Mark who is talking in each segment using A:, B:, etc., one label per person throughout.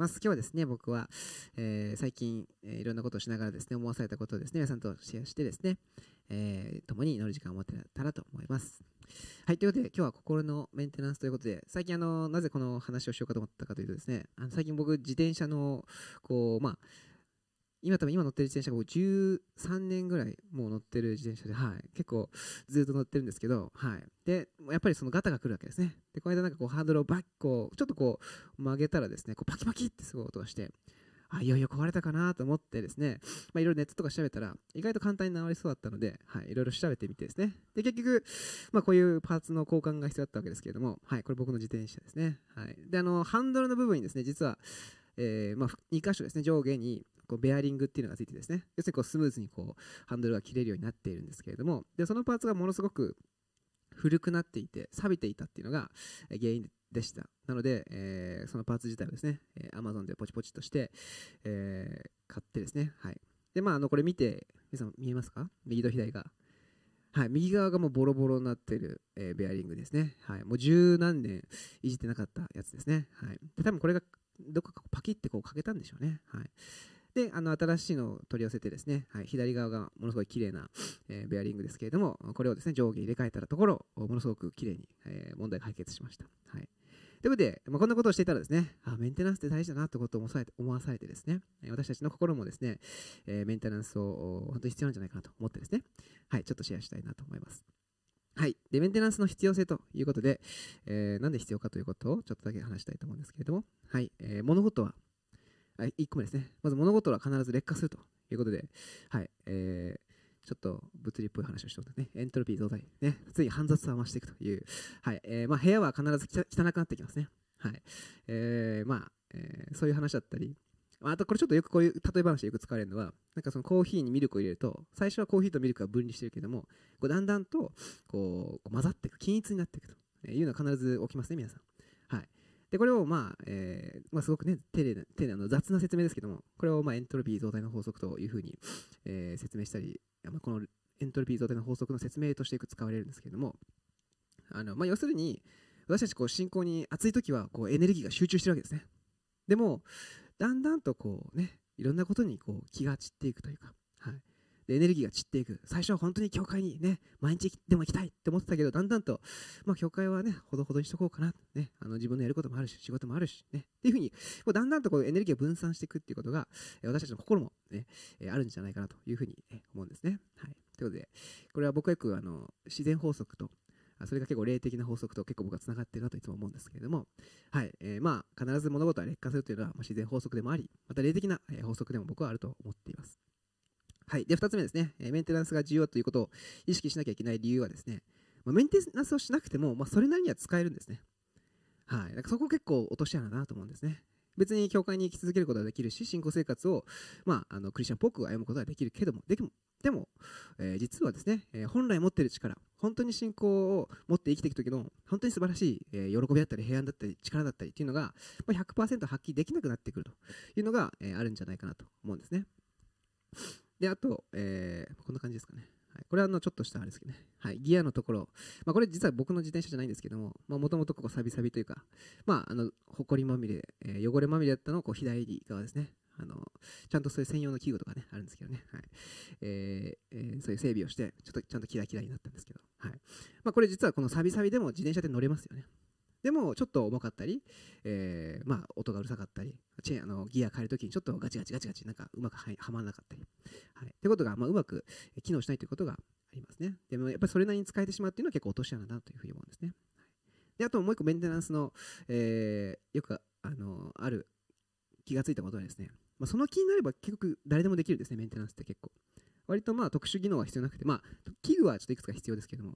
A: ます。今日はですね、僕は、えー最近、えーいろんなことをしながらですね、思わされたことをですね、皆さんとシェアしてですね、えー共に祈る時間を持ってたらと思います。はい、ということで、今日は心のメンテナンスということで、最近あの、なぜこの話をしようかと思ったかというとですね、あの最近僕、自転車の、こう、まあ、今多分今乗ってる自転車が僕13年ぐらいもう乗ってる自転車で、はい、結構ずっと乗ってるんですけど、はい、でやっぱりそのガタが来るわけですね。でこの間なんかこうハードルをバッこうちょっとこう曲げたらですねこうパキパキってすごい音がしてあいよいよ壊れたかなと思ってですね、まあ、いろいろネットとか調べたら意外と簡単に治りそうだったので、はい、いろいろ調べてみてですね。で結局、まあ、こういうパーツの交換が必要だったわけですけれども、はい、これ僕の自転車ですね、はい、であのハンドルの部分にですね実はえーまあ、2箇所ですね上下にこうベアリングっていうのがついてですね。要するにこうスムーズにこうハンドルが切れるようになっているんですけれども。でそのパーツがものすごく古くなっていて錆びていたっていうのが原因でした。なので、えーそのパーツ自体をですね、えー Amazon でポチポチとして、えー買ってですね。はい。でまああのこれ見て皆さん見えますか？右と左が。はい、右側がもうボロボロになってる、えーベアリングですね。はい、もう十何年いじってなかったやつですね。はい、で多分これがどっかパキってこうかけたんでしょうね。はい、で、あの新しいのを取り寄せてですね、はい、左側がものすごい綺麗な、えーベアリングですけれども、これをですね上下入れ替えたところ、ものすごく綺麗に、えー問題解決しました。はいということで、まあ、こんなことをしていたらですね、あメンテナンスって大事だなということを思わされてですね、私たちの心もですね、えーメンテナンスを本当に必要なんじゃないかなと思ってですね、はい、ちょっとシェアしたいなと思います。はい。で、メンテナンスの必要性ということで、えーなんで必要かということをちょっとだけ話したいと思うんですけれども、はい。えー物事は、あ1個目ですね。まず物事は必ず劣化するということで、はい。えーちょっと物理っぽい話をしておくとね、エントロピー増大、ね、つい煩雑さを増していくという、はい。えーまあ、部屋は必ず汚くなってきますね。はい。えーまあ、えーそういう話だったり、あとこれちょっとよくこういう例え話でよく使われるのは、なんかそのコーヒーにミルクを入れると、最初はコーヒーとミルクが分離してるけども、こうだんだんとこう混ざっていく、均一になっていくというのは必ず起きますね、皆さん。はい。で、これをまあ、えまあ、すごくね、丁寧な、丁寧な雑な説明ですけども、これをまあエントロピー増大の法則というふうに、え説明したり、まあ、このエントロピー増大の法則の説明としてよく使われるんですけれども、あのまあ、要するに、私たちこう進行に暑い時はこうエネルギーが集中してるわけですね。でも、だんだんとこうね、いろんなことにこう気が散っていくというか、はい、でエネルギーが散っていく。最初は本当に教会にね、毎日でも行きたいって思ってたけど、だんだんと、まあ、教会はね、ほどほどにしとこうかな、ね、あの自分のやることもあるし、仕事もあるし、ね、っていうふうに、こうだんだんとこうエネルギーが分散していくっていうことが、私たちの心もね、えあるんじゃないかなというふうに、え思うんですね。はい。ということで、これは僕はよくあの自然法則と、それが結構霊的な法則と結構僕はつながってるなといつも思うんですけれども、はいえーまあ、必ず物事は劣化するというのは、自然法則でもあり、また霊的な、法則でも僕はあると思っています。はい、で2つ目ですね、メンテナンスが重要ということを意識しなきゃいけない理由はですね、ま、メンテナンスをしなくても、まあ、それなりには使えるんですね。はい、なんかそこ結構落とし穴だなと思うんですね。別に教会に行き続けることができるし、信仰生活を、まあ、あのクリスチャンっぽく歩むことができるけども、でも、でもえー実はですね、えー本来持ってる力、本当に信仰を持って生きていく時の本当に素晴らしい、えー喜びだったり平安だったり力だったりっていうのが、まあ、100%発揮できなくなってくるというのが、えーあるんじゃないかなと思うんですね。で、あと、えーこんな感じですかね。はい、これはあのちょっとしたあれですけどね。はい、ギアのところ、まあ、これ実は僕の自転車じゃないんですけども、もともとここサビサビというか、まあ、あの、ほこりまみれ、えー汚れまみれだったのをこう左側ですね。あのちゃんとそういう専用の器具とかね、あるんですけどね。はいえーえーそういう整備をして、ちょっとちゃんとキラキラになったんですけど、はいまあ、これ実はこのサビサビでも自転車で乗れますよね。でもちょっと重かったり、えーまあ、音がうるさかったり、チェーンあのギア変えるときにちょっとガチガチガチガチなんかうまくははまらなかったり、はい、ってことが、まあ、うまく機能しないということがありますね。でもやっぱりそれなりに使えてしまうっていうのは結構落とし穴だなというふうに思うんですね。はいであともう一個メンテナンスの、えーよくあのある気がついたことはですね、まあ、その気になれば結局誰でもできるんですね、メンテナンスって結構。割とまあ特殊技能は必要なくて、まあ器具はちょっといくつか必要ですけども、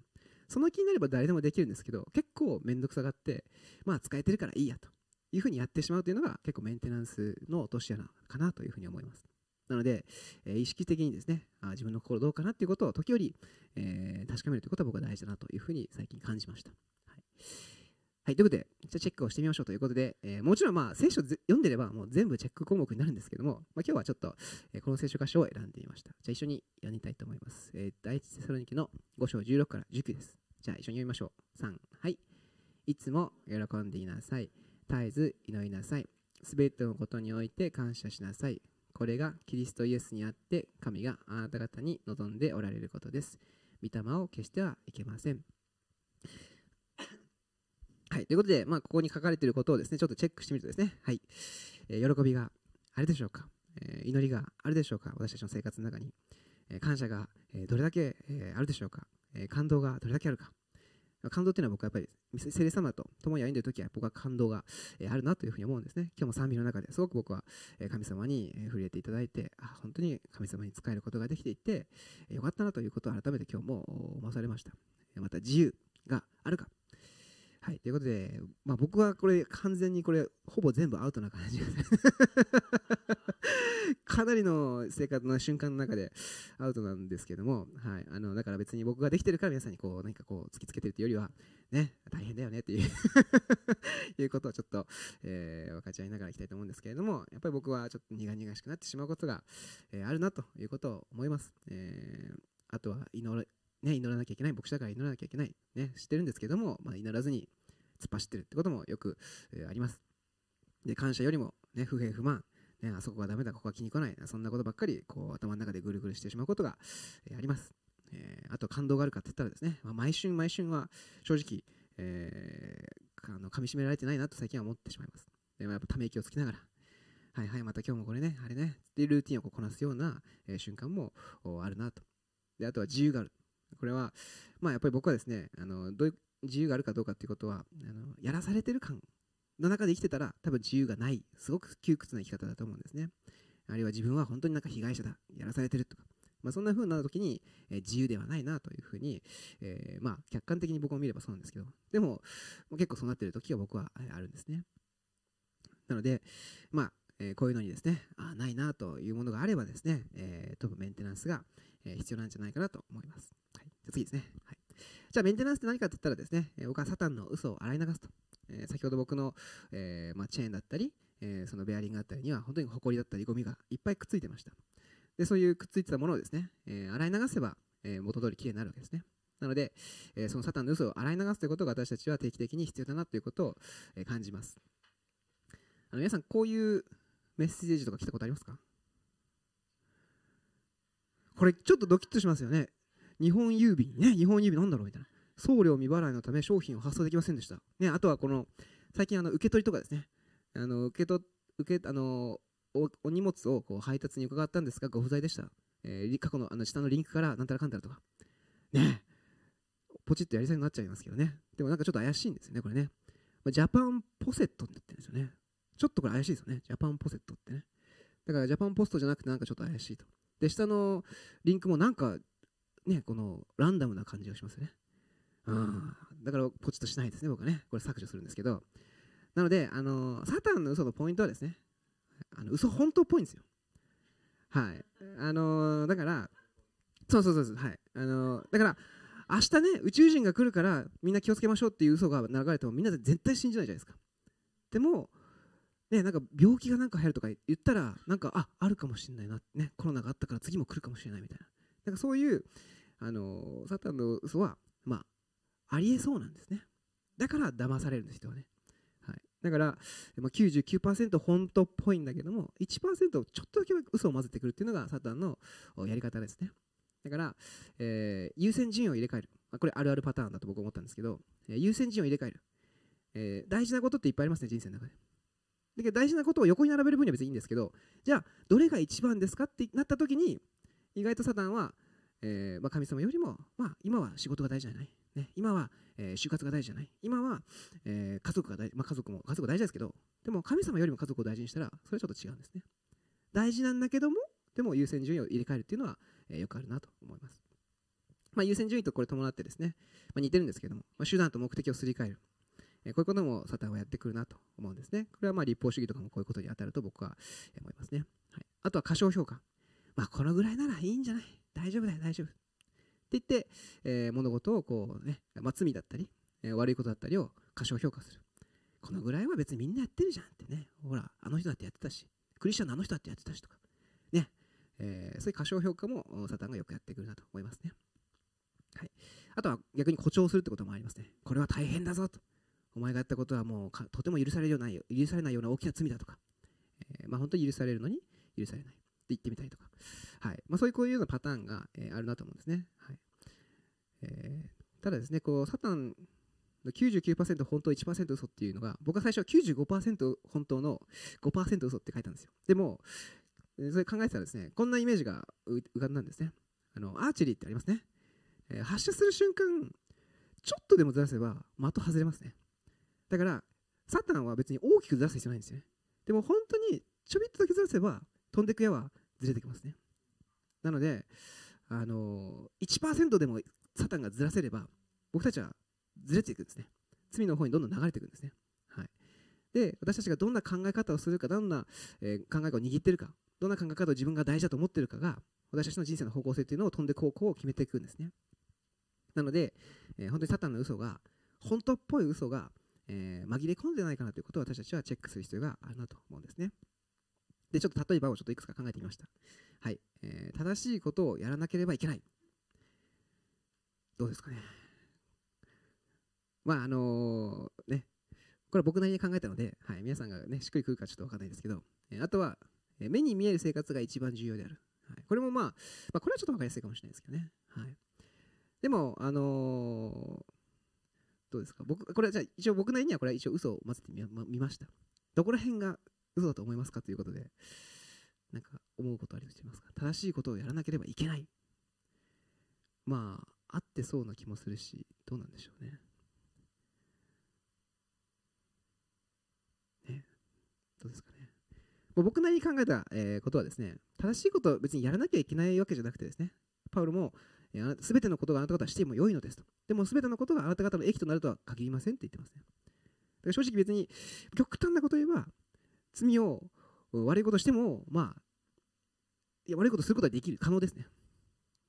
A: その気になれば誰でもできるんですけど、結構めんどくさがって、まあ使えてるからいいやというふうにやってしまうというのが結構メンテナンスの落とし穴かなというふうに思います。なので、えー意識的にですね、あ自分の心どうかなっていうことを時折、えー確かめるということは僕は大事だなというふうに最近感じました。はいはい、ということで、じゃあチェックをしてみましょうということで、えーもちろんまあ聖書読んでればもう全部チェック項目になるんですけども、まあ、今日はちょっと、えーこの聖書箇所を選んでみました。じゃあ一緒に読みたいと思います。えー第一テサロニケの5章16から19です。じゃあ一緒に読みましょう。3、はい。いつも喜んでいなさい。絶えず祈りなさい。すべてのことにおいて感謝しなさい。これがキリストイエスにあって神があなた方に望んでおられることです。御霊を消してはいけません。はい、ということで、まあ、ここに書かれていることをですね、ちょっとチェックしてみるとですね、はい、えー、喜びがあるでしょうか、えー、祈りがあるでしょうか、私たちの生活の中に、えー、感謝が、えどれだけ、えあるでしょうか、え感動がどれだけあるか、感動っていうのは僕はやっぱり聖霊様と共に歩んでいる時は僕は感動があるなというふうに思うんですね。今日も賛美の中ですごく僕は神様に触れていただいて、あ本当に神様に仕えることができていてよかったなということを改めて今日も思わされました。また自由があるか？はい、ということで、まあ、僕はこれ完全にこれほぼ全部アウトな感じです かなりの生活の瞬間の中でアウトなんですけども、はい、あのだから別に僕ができてるから皆さんにこう何かこう突きつけてるというよりは、ね、大変だよねっていう いうことをちょっと、えー、分かち合いながらいきたいと思うんですけれども、やっぱり僕はちょっと苦々しくなってしまうことが、えー、あるなということを思います。えー、あとは祈ね、祈らなきゃいけない、牧師だから祈らなきゃいけない、ね、知ってるんですけども、まあ、祈らずに突っ走ってるってこともよく、えー、あります。で、感謝よりも、ね、不平不満、ね、あそこがダメだ、ここが気に来ない、そんなことばっかりこう頭の中でぐるぐるしてしまうことが、えー、あります。えー、あと感動があるかって言ったらですね、まあ、毎春毎春は正直、えー、あの噛み締められてないなと最近は思ってしまいます。でもやっぱため息をつきながら、はいはい、また今日もこれね、あれね、っていうルーティンをこなすような、えー、瞬間もあるなと。で、あとは自由がある。これは、まあやっぱり僕はですね、あのどういう自由があるかどうかっていうことは、あのやらされてる感の中で生きてたら多分自由がない、すごく窮屈な生き方だと思うんですね。あるいは自分は本当になんか被害者だ、やらされてるとか、まあ、そんな風になった時に、えー、自由ではないなというふうに、えー、まあ客観的に僕も見ればそうなんですけど、でも結構そうなってる時が僕はあるんですね。なので、まあ、え、こういうのにですね、あないなというものがあればですね、えー、飛ぶメンテナンスが、え、必要なんじゃないかなと思います。じゃ次ですね。はい、じゃあメンテナンスって何かって言ったらですね、え僕はサタンの嘘を洗い流すと。え先ほど僕の、えまあ、チェーンだったり、えそのベアリングだったりには本当にホコリだったりゴミがいっぱいくっついてました。でそういうくっついてたものをですね、え洗い流せば、え元通りきれいになるわけですね。なので、えそのサタンの嘘を洗い流すということが私たちは定期的に必要だなということを、え感じます。あの皆さん、こういうメッセージとか来たことありますか？これちょっとドキッとしますよね。日本郵便ね、日本郵便なんだろうみたいな。送料未払いのため商品を発送できませんでした。ね、あとはこの、最近あの受け取りとかですね。あの受け取受けあのおお荷物をこう配達に伺ったんですが、ご不在でした。えー、過去のあの下のリンクからなんたらかんたらとか。ねポチッとやりそうになっちゃいますけどね。でもなんかちょっと怪しいんですよね、これね。ジャパンポセットって言ってるんですよね。ちょっとこれ怪しいですよね。ジャパンポセットってね。だからジャパンポストじゃなくてなんかちょっと怪しいと。で、下のリンクもなんかね、このランダムな感じがしますね。うん。だからポチッとしないですね、僕はね。これ削除するんですけど。なので、あのサタンの嘘のポイントはですね、あの嘘本当っぽいんですよ。はい。あのだから、そうそうそうそう、はい。あのだから、明日ね、宇宙人が来るからみんな気をつけましょうっていう嘘が流れてもみんな絶対信じないじゃないですか。でも、ね、なんか病気がなんか流行るとか言ったら、なんか、あ、あるかもしれないな、ね、コロナがあったから次も来るかもしれないみたいな。なんかそういう、あのサタンの嘘は、まあ、ありえそうなんですね。だから騙されるんです人はね。はい、だから、まあ、99%本当っぽいんだけども、1%ちょっとだけ嘘を混ぜてくるっていうのがサタンのやり方ですね。だから、えー、優先順位を入れ替える。まあ、これあるあるパターンだと僕思ったんですけど、えー、優先順位を入れ替える、えー。大事なことっていっぱいありますね、人生の中で。だけど大事なことを横に並べる分には別にいいんですけど、じゃあ、どれが一番ですかってなった時に、意外とサタンは、えー、まあ、神様よりも、まあ、今は仕事が大事じゃない？ね、今は、えー、就活が大事じゃない？今は、えー、家族が大事、まあ、家族も、家族大事ですけど、でも神様よりも家族を大事にしたら、それはちょっと違うんですね。大事なんだけども、でも優先順位を入れ替えるっていうのは、え、よくあるなと思います。まあ、優先順位とこれ伴ってですね、ま、似てるんですけども、ま、手段と目的をすり替える。こういうこともサタンはやってくるなと思うんですね。これはまあ立法主義とかもこういうことに当たると僕は思いますね。はい、あとは過小評価。まあ、このぐらいならいいんじゃない？大丈夫だよ、大丈夫。って言って、えー、物事をこうね、まあ、罪だったり、えー、悪いことだったりを過小評価する。このぐらいは別にみんなやってるじゃんってね。ほら、あの人だってやってたし、クリスチャンのあの人だってやってたしとか。ね。えー、そういう過小評価もサタンがよくやってくるなと思いますね。はい。あとは逆に誇張するってこともありますね。これは大変だぞと。お前がやったことはもうとても許されるような許されないような大きな罪だとか、えーまあ、本当に許されるのに許されないって言ってみたりとか、はいまあ、そういうこういうようなパターンが、えーあるなと思うんですね。はいえーただですね、こうサタンの99%本当1%嘘っていうのが、僕は最初は95%本当の5%嘘って書いたんですよ。でも、それ考えてたらですね、こんなイメージが浮かんだんですね。あのアーチェリーってありますね。えー発射する瞬間、ちょっとでもずらせば的外れますね。だから、サタンは別に大きくずらす必要ないんですよね。でも本当にちょびっとだけずらせば、飛んでく矢はずれてきますね。なので、あの、1%でもサタンがずらせれば、僕たちはずれていくんですね。罪の方にどんどん流れていくんですね。はい、で、私たちがどんな考え方をするか、どんな、えー考え方を握ってるか、どんな考え方を自分が大事だと思ってるかが、私たちの人生の方向性というのを飛んで高校を決めていくんですね。なので、えー本当にサタンの嘘が、本当っぽい嘘が、えー紛れ込んでないかなということを私たちはチェックする必要があるなと思うんですね。で、ちょっと例えばをちょっといくつか考えてみました。はい。えー正しいことをやらなければいけない。どうですかね。まあ、あのーね、これは僕なりに考えたので、はい、皆さんがね、しっくりくるかちょっとわかんないですけど、えーあとは、え目に見える生活が一番重要である。はい、これもまあ、まあ、これはちょっとわかりやすいかもしれないですけどね。はい。でも、あのどうですか僕、これじゃあ一応僕なりにはこれは一応嘘を混ぜてみま見ました。どこら辺が嘘だと思いますかということで、なんか思うことありますか？正しいことをやらなければいけない。まあ、あってそうな気もするし、どうなんでしょうね。ねどうですかね。まあ僕なりに考えた、えーことはですね、正しいことを別にやらなきゃいけないわけじゃなくてですね、パウロも、えー全てのことがあなた方はしても良いのですと。でも全てのことがあなた方の益となるとは限りませんって言ってますね。だから正直別に極端なこと言えば、罪を悪いことしても、まあ、いや悪いことすることはできる、可能ですね。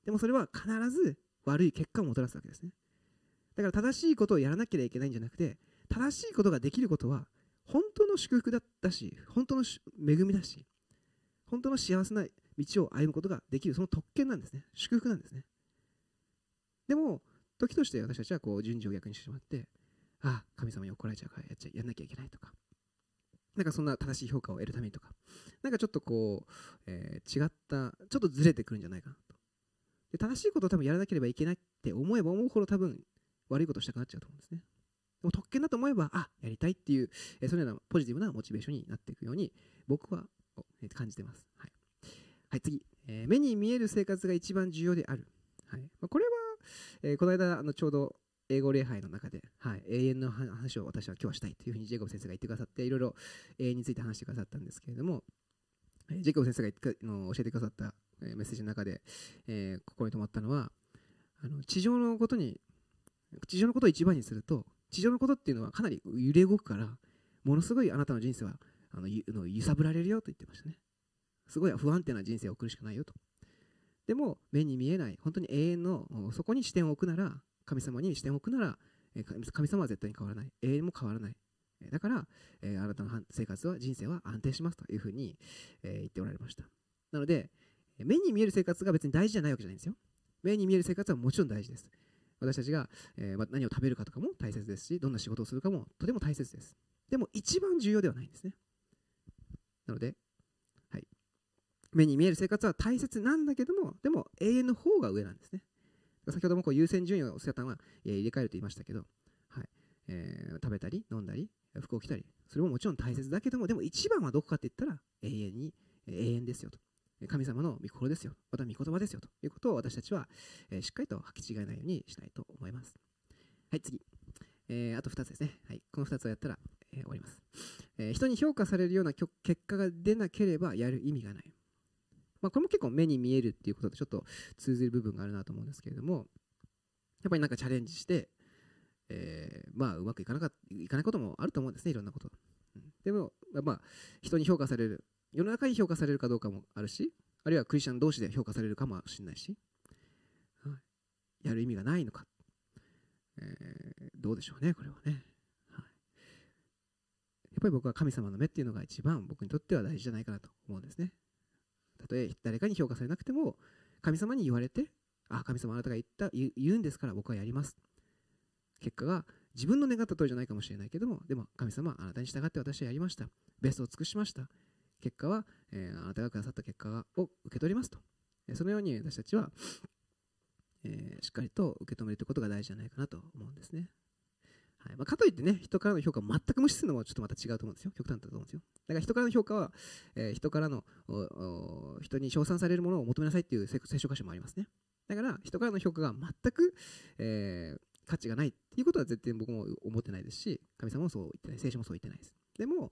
A: でもそれは必ず悪い結果をもたらすわけですね。だから正しいことをやらなければいけないんじゃなくて、正しいことができることは本当の祝福だったし、本当の恵みだし、本当の幸せな道を歩むことができる、その特権なんですね。祝福なんですね。でも、時として私たちはこう順序を逆にしてしまって、ああ、神様に怒られちゃうからやっちゃやんなきゃいけないとか、なんかそんな正しい評価を得るためにとか、なんかちょっとこう、えー違った、ちょっとずれてくるんじゃないかなと。で正しいことを多分やらなければいけないって思えば思うほど多分悪いことしたくなっちゃうと思うんですね。でも特権だと思えば、あやりたいっていう、えーそのようなポジティブなモチベーションになっていくように僕はえー感じてます。はい、はい、次、えー目に見える生活が一番重要である。はいまあ、これは、えーこの間あのちょうど英語礼拝の中で、はい、永遠の話を私は今日はしたいというふうにジェイコブ先生が言ってくださって、いろいろ永遠について話してくださったんですけれども、えジェイコブ先生がの教えてくださった、えメッセージの中で、えー心に留まったのはあの地上のことに地上のことを一番にすると地上のことっていうのはかなり揺れ動くからものすごいあなたの人生はあのゆの揺さぶられるよと言ってましたね。すごい不安定な人生を送るしかないよと。でも目に見えない本当に永遠のそこに視点を置くなら神様に視点を置くならえ神様は絶対に変わらない。永遠も変わらない。だから、えあなたの生活は人生は安定しますというふうに、え言っておられました。なので目に見える生活が別に大事じゃないわけじゃないんですよ。目に見える生活はもちろん大事です。私たちが、えーま何を食べるかとかも大切ですしどんな仕事をするかもとても大切です。でも一番重要ではないんですね。なので、はい、目に見える生活は大切なんだけどもでも永遠の方が上なんですね。先ほどもこう優先順位をセタンは、入れ替えると言いましたけど、はい。えー食べたり飲んだり服を着たりそれももちろん大切だけどもでも一番はどこかって言ったら永遠に永遠ですよと。神様の御心ですよまた御言葉ですよということを私たちは、しっかりと履き違えないようにしたいと思います。はい次、えーあと2つですね、はい、この2つをやったら、えー終わります、えー人に評価されるような結果が出なければやる意味がない。まあ、これも結構目に見えるっていうこととちょっと通ずる部分があるなと思うんですけれどもやっぱりなんかチャレンジして、えーまあうまくいかなかいかないこともあると思うんですねいろんなこと、うん。でもまあ人に評価される世の中に評価されるかどうかもあるしあるいはクリスチャン同士で評価されるかもしれないし、はい、やる意味がないのか、えーどうでしょうねこれはね、やっぱり僕は神様の目っていうのが一番僕にとっては大事じゃないかなと思うんですね。たとえ誰かに評価されなくても神様に言われてあ神様あなたが言った言うんですから僕はやります結果が自分の願った通りじゃないかもしれないけどもでも神様あなたに従って私はやりましたベストを尽くしました結果は、えーあなたがくださった結果を受け取りますと。そのように私たちは、えーしっかりと受け止めるということが大事じゃないかなと思うんですね。はいまあ、かといってね、人からの評価を全く無視するのもちょっとまた違うと思うんですよ。極端だと思うんですよ。だから人からの評価は、えー人からの人に称賛されるものを求めなさいっていう聖聖書箇所もありますね。だから人からの評価が全く、えー価値がないっていうことは絶対僕も思ってないですし、神様もそう言ってない、聖書もそう言ってないです。でも、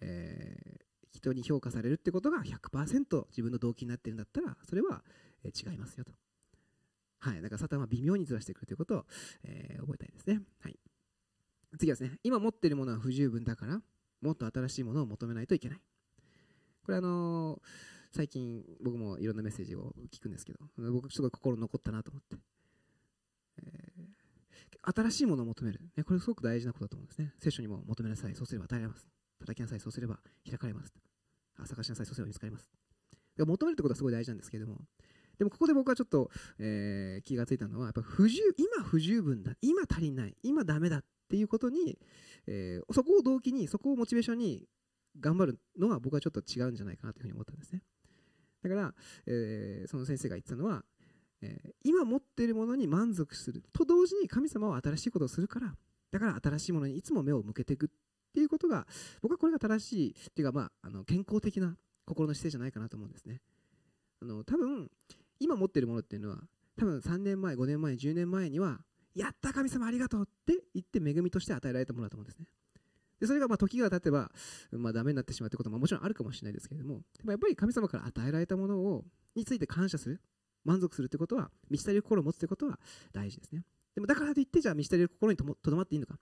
A: えー人に評価されるってことが100%自分の動機になってるんだったら、それは、えー違いますよと。はい。だからサタンは微妙にずらしてくるということを、えー覚えたいですね。はい。次はですね、今持っているものは不十分だから、もっと新しいものを求めないといけない。これあのー最近僕もいろんなメッセージを聞くんですけど、僕すごい心残ったなと思って。えー新しいものを求める、ね。これすごく大事なことだと思うんですね。聖書にも求めなさい、そうすれば与えられます。叩きなさい、そうすれば開かれます。あ探しなさい、そうすれば見つかります。で求めるってことはすごい大事なんですけども、でもここで僕はちょっと、えー気がついたのは、やっぱ不十今不十分だ、今足りない、今ダメだっていうことに、えーそこを動機に、そこをモチベーションに頑張るのは僕はちょっと違うんじゃないかなというふうに思ったんですね。だから、えーその先生が言ってたのは、えー今持っているものに満足すると同時に神様は新しいことをするから、だから新しいものにいつも目を向けていくっていうことが、僕はこれが正しいっていうか、まあ、あの健康的な心の姿勢じゃないかなと思うんですね。あの多分今持ってるものっていうのは多分3年前5年前10年前にはやった神様ありがとうって言って恵みとして与えられたものだと思うんですね。でそれがまあ時が経てば、まあ、ダメになってしまうということももちろんあるかもしれないですけれどもでもやっぱり神様から与えられたものをについて感謝する満足するということは満ち足りる心を持つということは大事ですね。でもだからといってじゃあ満ち足りる心にとどまっていいのか。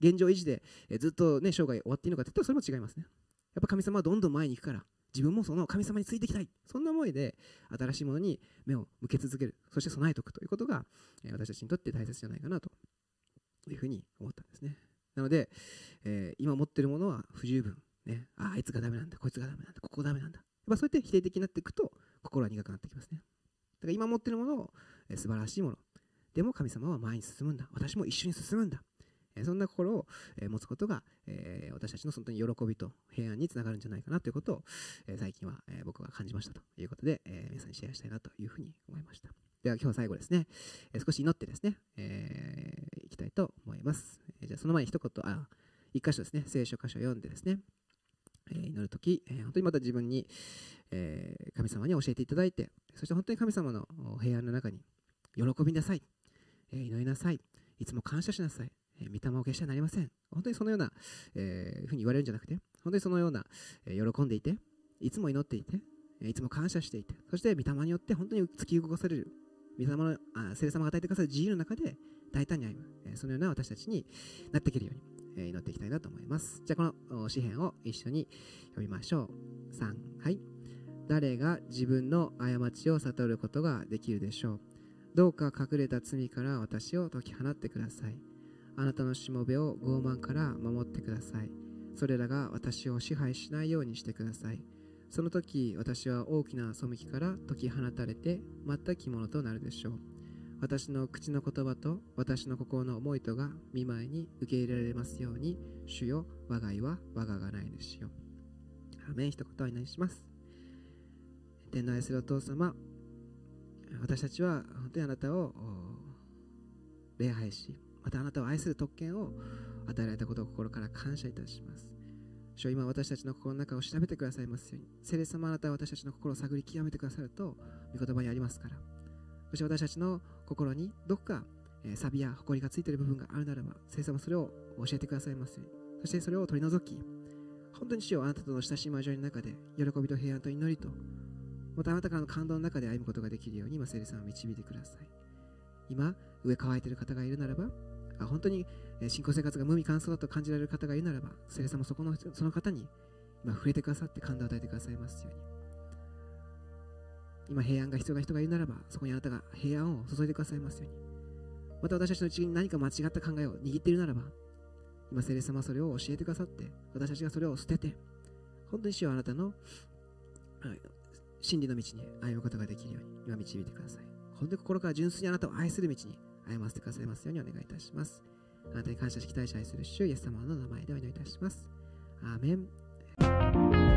A: 現状維持でえずっとね生涯終わっていいのかって言ったらそれも違いますね。やっぱ神様はどんどん前に行くから自分もその神様についていきたい。そんな思いで新しいものに目を向け続ける。そして備えておくということが、えー私たちにとって大切じゃないかなと。というふうに思ったんですね。なので、えー今持ってるものは不十分、ね、ああいつがダメなんだ。こいつがダメなんだ。ここがダメなんだ。やっぱそうやって否定的になっていくと心は苦くなってきますね。だから今持ってるものを、えー素晴らしいもの。でも神様は前に進むんだ。私も一緒に進むんだ。えーそんな心を、えー持つことが、えー私たちの本当に喜びと平安につながるんじゃないかなということを、えー最近は、えー僕は感じましたということで、えー皆さんにシェアしたいなというふうに思いました。では今日は最後ですね、えー少し祈ってですね、えーいます。えじゃあその前に一言、あ、一箇所ですね、聖書箇所を読んでですね、え祈るとき、え本当にまた自分に、え神様に教えていただいて、そして本当に神様の平安の中に喜びなさい、え祈りなさい、いつも感謝しなさい、えー御霊を決してはなりません。本当にそのような、えーふうに言われるんじゃなくて、本当にそのような、え喜んでいて、いつも祈っていて、いつも感謝していて、そして御霊によって本当に突き動かされる、御霊のあ聖霊様が与えてくださる自由の中で大胆に歩む、えそのような私たちになっていけるように、え祈っていきたいなと思います。じゃあこのお詩篇を一緒に読みましょう。3、はい。誰が自分の過ちを悟ることができるでしょう。どうか隠れた罪から私を解き放ってください。あなたのしもべを傲慢から守ってください。それらが私を支配しないようにしてください。その時、私は大きな背きから解き放たれて、全く着物となるでしょう。私の口の言葉と私の心の思いとが見舞いに受け入れられますように、主よ、我が家は我ががないですよ。アメン一言お祈りします。天の愛するお父様、私たちは本当にあなたを礼拝し、またあなたを愛する特権を与えられたことを心から感謝いたします。主よ今私たちの心の中を調べてくださいますように、聖霊様あなたは私たちの心を探り極めてくださると、御言葉にありますから。そして私たちの心にどこか、えー、錆や埃がついている部分があるならば、聖様それを教えてくださいますように。そしてそれを取り除き、本当に主よあなたとの親しい交わりの中で、喜びと平安と祈りと、またあなたからの感動の中で歩むことができるように、今、聖霊様を導いてください。今、上乾いている方がいるならば、あ本当にえー信仰生活が無味乾燥だと感じられる方がいるならば、聖霊様そこのその方に今触れてくださって感動を与えてくださいますように。今平安が必要な人がいるならば、そこにあなたが平安を注いでくださいますように。また私たちのうちに何か間違った考えを握っているならば、今、聖霊様はそれを教えてくださって、私たちがそれを捨てて、本当に主よあなたのはい真理の道に歩むことができるように、今導いてください。本当に心から純粋にあなたを愛する道に歩ませてくださいますようにお願いいたします。あなたに感謝し期待し愛する主イエス様の名前でお祈りいたします。アーメン。